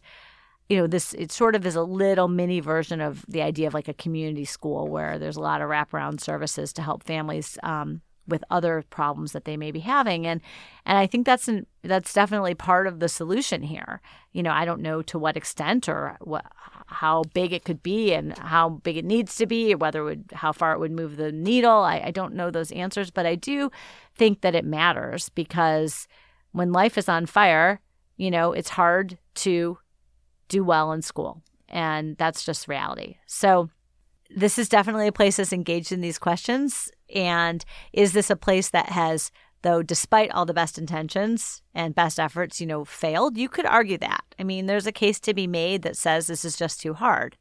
you know, this it sort of is a little mini version of the idea of like a community school where there's a lot of wraparound services to help families um, with other problems that they may be having. And and I think that's an, that's definitely part of the solution here. You know, I don't know to what extent or what how big it could be and how big it needs to be, or whether it would how far it would move the needle. I, I don't know those answers, but I do think that it matters because when life is on fire, you know, it's hard to do well in school. And that's just reality. So, this is definitely a place that's engaged in these questions. And is this a place that has though despite all the best intentions and best efforts, you know, failed, you could argue that. I mean, there's a case to be made that says this is just too hard.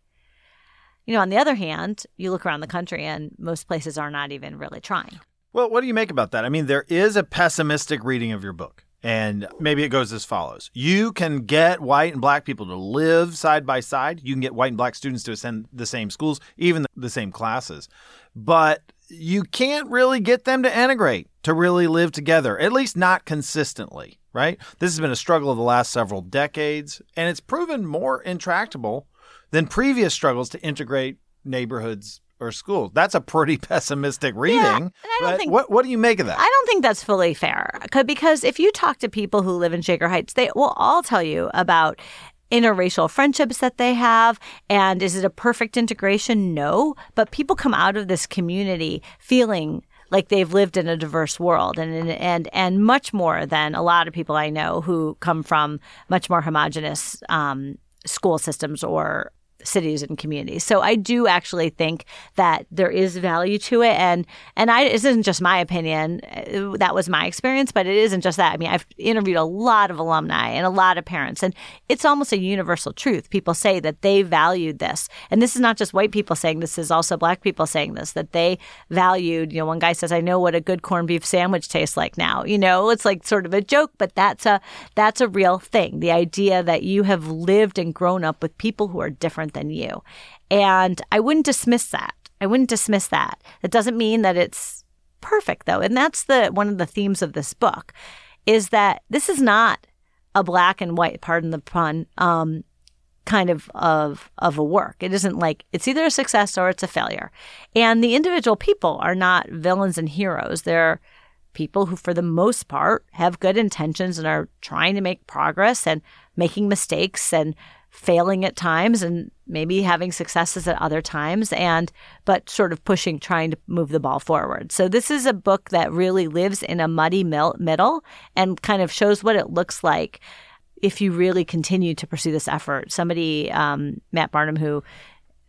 You know, on the other hand, you look around the country and most places are not even really trying. Well, what do you make about that? I mean, there is a pessimistic reading of your book. And maybe it goes as follows You can get white and black people to live side by side. You can get white and black students to attend the same schools, even the same classes. But you can't really get them to integrate, to really live together, at least not consistently, right? This has been a struggle of the last several decades, and it's proven more intractable than previous struggles to integrate neighborhoods or schools. That's a pretty (laughs) pessimistic reading. Yeah, and I don't think, what, what do you make of that? I don't think that's fully fair. Because if you talk to people who live in Shaker Heights, they will all tell you about interracial friendships that they have. And is it a perfect integration? No. But people come out of this community feeling like they've lived in a diverse world and and and much more than a lot of people I know who come from much more homogenous um, school systems or cities and communities. So I do actually think that there is value to it, and and I this isn't just my opinion. Uh, that was my experience, but it isn't just that. I mean, I've interviewed a lot of alumni and a lot of parents, and it's almost a universal truth. People say that they valued this, and this is not just white people saying this. Is also black people saying this that they valued. You know, one guy says, "I know what a good corned beef sandwich tastes like now." You know, it's like sort of a joke, but that's a that's a real thing. The idea that you have lived and grown up with people who are different than you. And I wouldn't dismiss that. I wouldn't dismiss that. It doesn't mean that it's perfect though. And that's the one of the themes of this book is that this is not a black and white, pardon the pun, um, kind of of of a work. It isn't like it's either a success or it's a failure. And the individual people are not villains and heroes. They're people who for the most part have good intentions and are trying to make progress and making mistakes and failing at times and maybe having successes at other times and but sort of pushing trying to move the ball forward. So this is a book that really lives in a muddy middle and kind of shows what it looks like if you really continue to pursue this effort. Somebody um, matt barnum who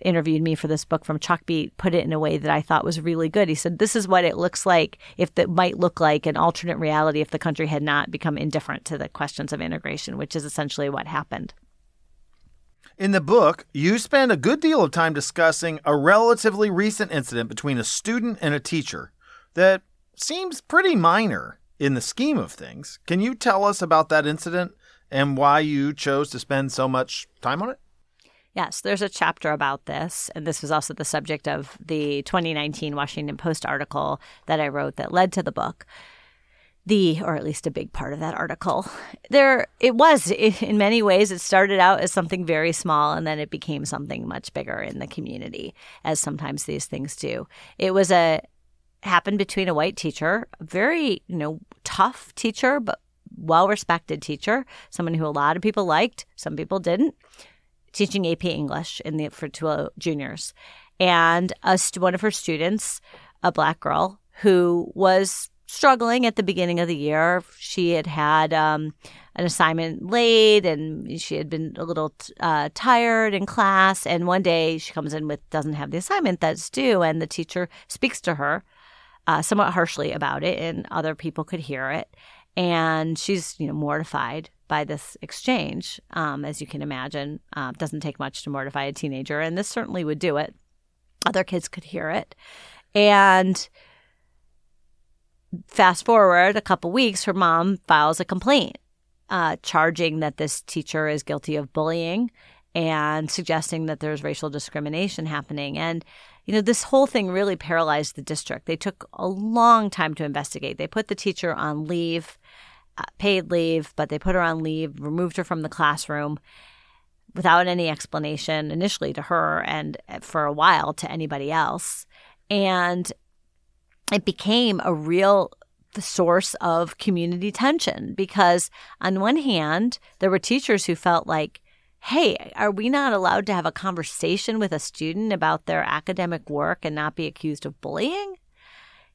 interviewed me for this book from chalkbeat put it in a way that i thought was really good. He said this is what it looks like if that might look like an alternate reality if the country had not become indifferent to the questions of integration which is essentially what happened in the book, you spend a good deal of time discussing a relatively recent incident between a student and a teacher that seems pretty minor in the scheme of things. Can you tell us about that incident and why you chose to spend so much time on it? Yes, there's a chapter about this. And this was also the subject of the 2019 Washington Post article that I wrote that led to the book the or at least a big part of that article. There it was (laughs) in many ways it started out as something very small and then it became something much bigger in the community as sometimes these things do. It was a happened between a white teacher a very you know tough teacher but well respected teacher someone who a lot of people liked some people didn't teaching ap english in the for two juniors. And a, one of her students a black girl who was struggling at the beginning of the year. She had had um, an assignment late and she had been a little uh, tired in class. And one day she comes in with doesn't have the assignment that's due, and the teacher speaks to her uh, somewhat harshly about it, and other people could hear it. And she's you know mortified by this exchange, um, as you can imagine. Uh, doesn't take much to mortify a teenager, and this certainly would do it. Other kids could hear it, and fast forward a couple weeks, her mom files a complaint, uh, charging that this teacher is guilty of bullying and suggesting that there's racial discrimination happening. And, you know, this whole thing really paralyzed the district. They took a long time to investigate. They put the teacher on leave, uh, paid leave, but they put her on leave, removed her from the classroom without any explanation initially to her and uh, for a while to anybody else. And it became a real source of community tension because on one hand there were teachers who felt like hey are we not allowed to have a conversation with a student about their academic work and not be accused of bullying?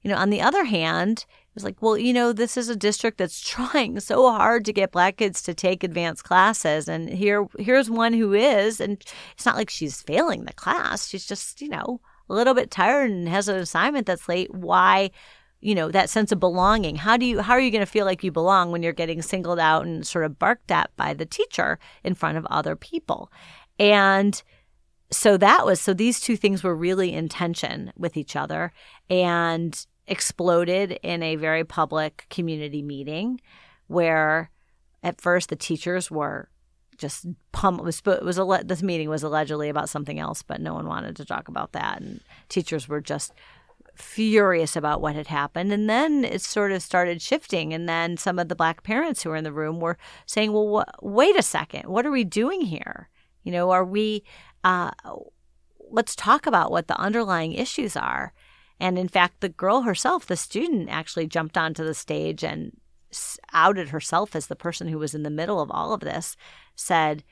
You know on the other hand it was like well you know this is a district that's (laughs) trying so hard to get black kids to take advanced classes and here here's one who is and it's not like she's failing the class. She's just you know a little bit tired and has an assignment that's late, why, you know that sense of belonging? How do you how are you going to feel like you belong when you're getting singled out and sort of barked at by the teacher in front of other people? And so that was so these two things were really in tension with each other and exploded in a very public community meeting where at first the teachers were just pump was was a this meeting was allegedly about something else but no one wanted to talk about that and teachers were just furious about what had happened. And then it sort of started shifting. And then some of the black parents who were in the room were saying, well, wh- wait a second, what are we doing here? You know, are we, uh, let's talk about what the underlying issues are. And in fact, the girl herself, the student, actually jumped onto the stage and outed herself as the person who was in the middle of all of this, said,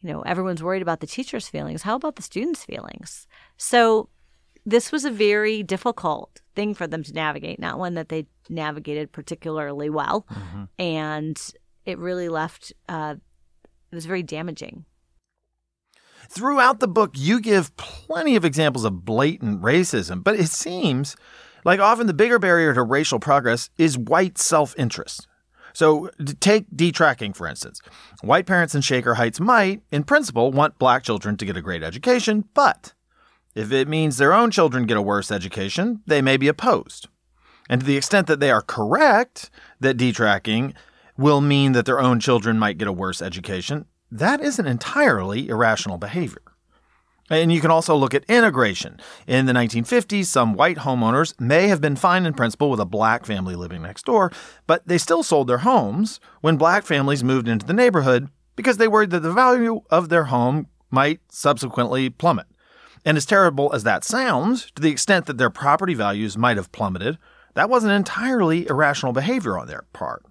you know, everyone's worried about the teacher's feelings. How about the student's feelings? So this was a very difficult thing for them to navigate, not one that they navigated particularly well. Mm-hmm. And it really left, uh, it was very damaging. Throughout the book, you give plenty of examples of blatant racism, but it seems like often the bigger barrier to racial progress is white self interest. So, take detracking, for instance. White parents in Shaker Heights might, in principle, want black children to get a great education, but if it means their own children get a worse education, they may be opposed. And to the extent that they are correct that detracking will mean that their own children might get a worse education, that isn't entirely irrational behavior. And you can also look at integration. In the 1950s, some white homeowners may have been fine in principle with a black family living next door, but they still sold their homes when black families moved into the neighborhood because they worried that the value of their home might subsequently plummet. And as terrible as that sounds, to the extent that their property values might have plummeted, that wasn't entirely irrational behavior on their part.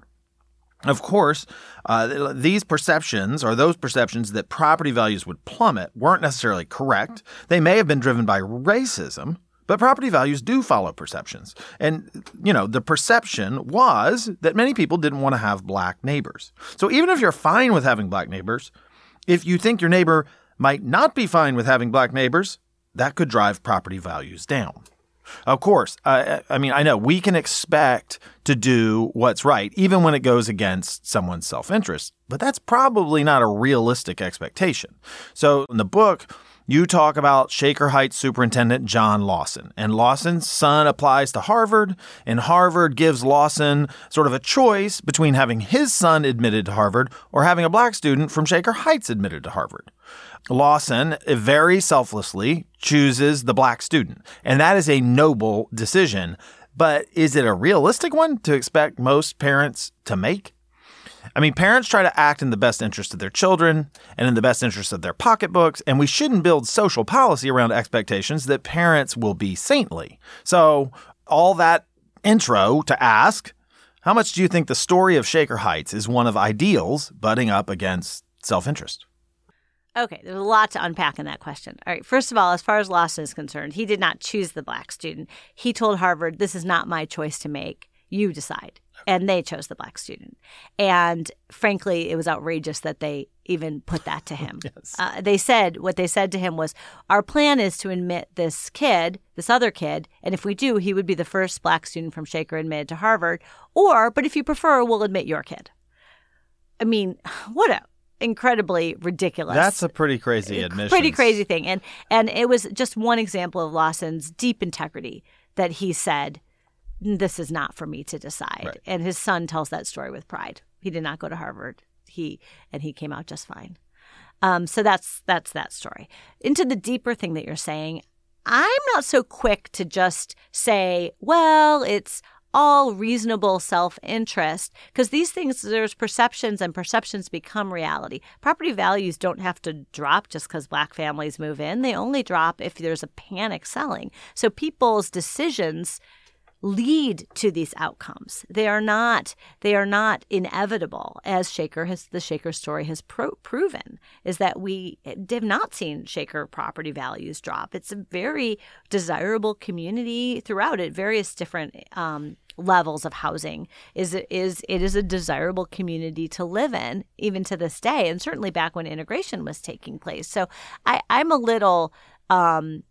Of course, uh, these perceptions, or those perceptions that property values would plummet, weren't necessarily correct. They may have been driven by racism, but property values do follow perceptions. And, you know, the perception was that many people didn't want to have black neighbors. So even if you're fine with having black neighbors, if you think your neighbor might not be fine with having black neighbors, that could drive property values down. Of course, uh, I mean, I know we can expect to do what's right, even when it goes against someone's self interest, but that's probably not a realistic expectation. So in the book, you talk about Shaker Heights Superintendent John Lawson, and Lawson's son applies to Harvard, and Harvard gives Lawson sort of a choice between having his son admitted to Harvard or having a black student from Shaker Heights admitted to Harvard. Lawson very selflessly chooses the black student, and that is a noble decision. But is it a realistic one to expect most parents to make? I mean, parents try to act in the best interest of their children and in the best interest of their pocketbooks, and we shouldn't build social policy around expectations that parents will be saintly. So, all that intro to ask, how much do you think the story of Shaker Heights is one of ideals butting up against self interest? Okay, there's a lot to unpack in that question. All right, first of all, as far as Lawson is concerned, he did not choose the black student. He told Harvard, This is not my choice to make. You decide and they chose the black student. And frankly, it was outrageous that they even put that to him. (laughs) yes. uh, they said what they said to him was, "Our plan is to admit this kid, this other kid, and if we do, he would be the first black student from Shaker admitted to Harvard. Or, but if you prefer, we'll admit your kid." I mean, (sighs) what a incredibly ridiculous. That's a pretty crazy admission. Pretty crazy thing. And and it was just one example of Lawson's deep integrity that he said this is not for me to decide. Right. And his son tells that story with pride. He did not go to Harvard. He and he came out just fine. Um, so that's that's that story. Into the deeper thing that you're saying, I'm not so quick to just say, well, it's all reasonable self interest because these things, there's perceptions and perceptions become reality. Property values don't have to drop just because black families move in, they only drop if there's a panic selling. So people's decisions lead to these outcomes. They are not they are not inevitable, as Shaker has the Shaker story has pro- proven. Is that we have not seen Shaker property values drop. It's a very desirable community throughout it. Various different um, levels of housing is is it is a desirable community to live in even to this day, and certainly back when integration was taking place. So I, I'm a little. Um,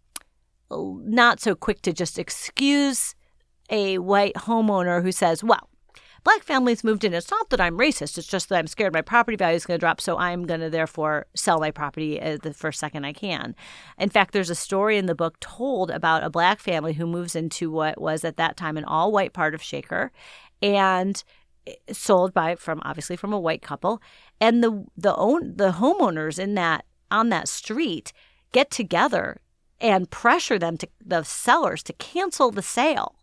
not so quick to just excuse a white homeowner who says, well, black families moved in. It's not that I'm racist. It's just that I'm scared my property value is going to drop. So I'm going to therefore sell my property uh, the first second I can. In fact, there's a story in the book told about a black family who moves into what was at that time an all white part of Shaker and eh, sold by from obviously from a white couple and the the own the homeowners in that on that street get together and pressure them to the sellers to cancel the sale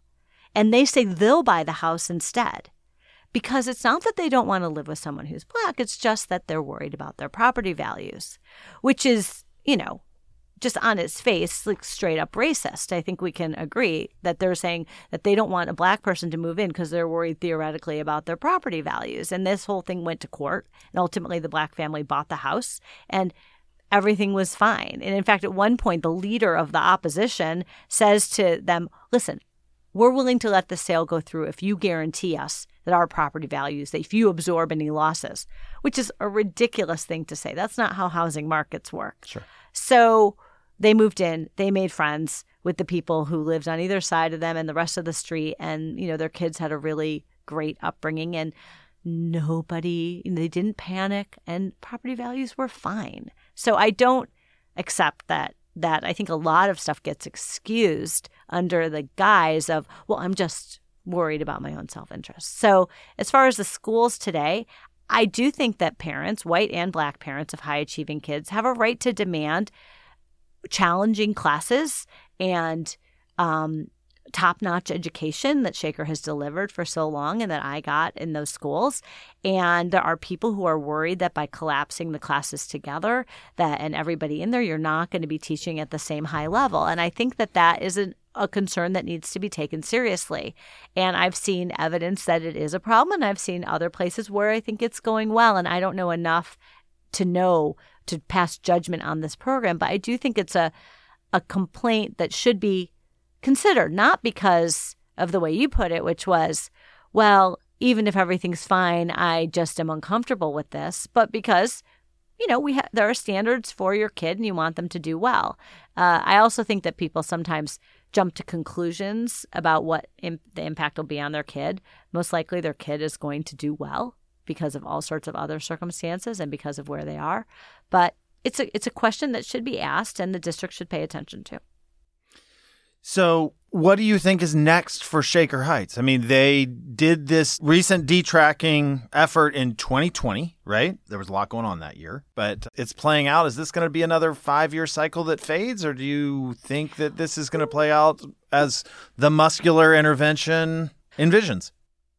and they say they'll buy the house instead because it's not that they don't want to live with someone who's black, it's just that they're worried about their property values, which is, you know, just on its face, like straight up racist. I think we can agree that they're saying that they don't want a black person to move in because they're worried theoretically about their property values. And this whole thing went to court, and ultimately the black family bought the house, and everything was fine. And in fact, at one point, the leader of the opposition says to them, Listen, we're willing to let the sale go through if you guarantee us that our property values, that if you absorb any losses, which is a ridiculous thing to say. That's not how housing markets work. Sure. So they moved in, they made friends with the people who lived on either side of them and the rest of the street. And, you know, their kids had a really great upbringing and nobody, you know, they didn't panic and property values were fine. So I don't accept that that I think a lot of stuff gets excused under the guise of, well, I'm just worried about my own self interest. So, as far as the schools today, I do think that parents, white and black parents of high achieving kids, have a right to demand challenging classes and um, top notch education that Shaker has delivered for so long and that I got in those schools. And there are people who are worried that by collapsing the classes together, that and everybody in there, you're not going to be teaching at the same high level. And I think that that is a concern that needs to be taken seriously. And I've seen evidence that it is a problem, and I've seen other places where I think it's going well. And I don't know enough to know to pass judgment on this program, but I do think it's a a complaint that should be consider, not because of the way you put it, which was, well, even if everything's fine, I just am uncomfortable with this, but because you know we have there are standards for your kid and you want them to do well. Uh, I also think that people sometimes jump to conclusions about what the impact will be on their kid. Most likely, their kid is going to do well because of all sorts of other circumstances and because of where they are. But it's a it's a question that should be asked, and the district should pay attention to. So, what do you think is next for Shaker Heights? I mean, they did this recent detracking effort in 2020, right? There was a lot going on that year, but it's playing out. Is this going to be another five year cycle that fades, or do you think that this is going to play out as the muscular intervention envisions?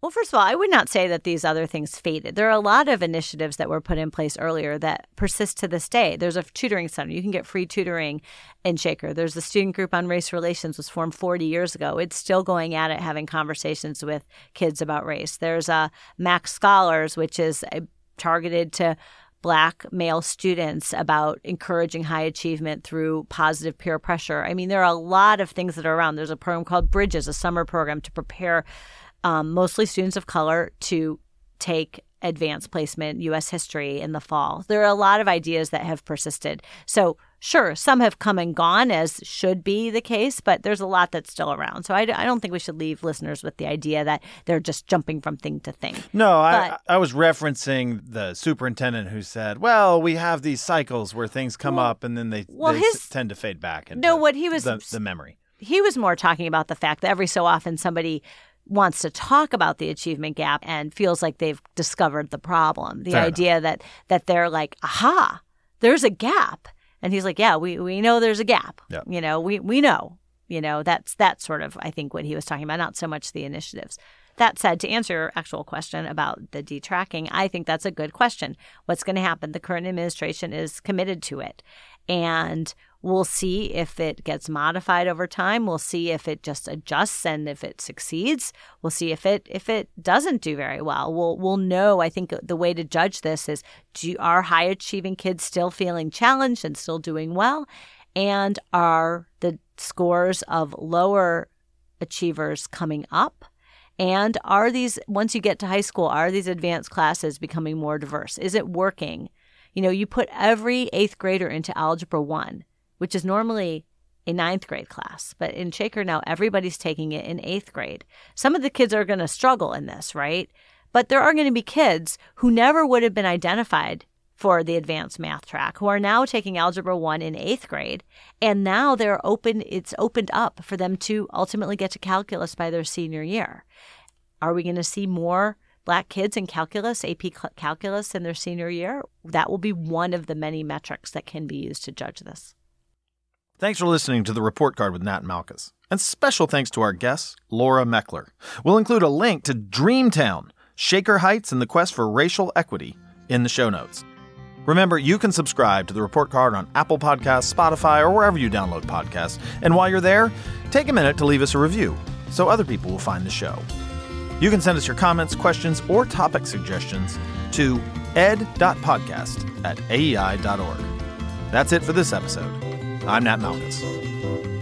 Well, first of all, I would not say that these other things faded. There are a lot of initiatives that were put in place earlier that persist to this day. There's a tutoring center. You can get free tutoring in Shaker. There's the student group on race relations was formed 40 years ago. It's still going at it having conversations with kids about race. There's a MAC Scholars, which is uh, targeted to black male students about encouraging high achievement through positive peer pressure. I mean, there are a lot of things that are around. There's a program called Bridges, a summer program to prepare um, mostly students of color, to take advanced placement U.S. history in the fall. There are a lot of ideas that have persisted. So, sure, some have come and gone, as should be the case, but there's a lot that's still around. So, I, I don't think we should leave listeners with the idea that they're just jumping from thing to thing. No, but, I, I was referencing the superintendent who said, well, we have these cycles where things come well, up and then they, well, they his, tend to fade back. No, what he was. The, the memory. He was more talking about the fact that every so often somebody wants to talk about the achievement gap and feels like they've discovered the problem. The Fair idea enough. that that they're like, aha, there's a gap. And he's like, yeah, we, we know there's a gap. Yeah. You know, we, we know. You know, that's that's sort of I think what he was talking about, not so much the initiatives. That said, to answer your actual question about the detracking, I think that's a good question. What's going to happen? The current administration is committed to it. And We'll see if it gets modified over time. We'll see if it just adjusts and if it succeeds. We'll see if it if it doesn't do very well. We'll we'll know. I think the way to judge this is: do are high achieving kids still feeling challenged and still doing well, and are the scores of lower achievers coming up? And are these, once you get to high school, are these advanced classes becoming more diverse? Is it working? You know, you put every eighth grader into Algebra 1 which is normally a ninth grade class. But in Shaker now, everybody's taking it in eighth grade. Some of the kids are going to struggle in this, right? But there are going to be kids who never would have been identified for the advanced math track who are now taking algebra 1 in 8th grade and now they're open it's opened up for them to ultimately get to calculus by their senior year are we going to see more black kids in calculus ap calculus in their senior year that will be one of the many metrics that can be used to judge this Thanks for listening to the report card with Nat and Malkus. And special thanks to our guest, Laura Meckler. We'll include a link to Dreamtown, Shaker Heights, and the quest for racial equity in the show notes. Remember, you can subscribe to the report card on Apple Podcasts, Spotify, or wherever you download podcasts. And while you're there, take a minute to leave us a review so other people will find the show. You can send us your comments, questions, or topic suggestions to ed.podcast at aei.org. That's it for this episode. I'm Nat Malkus.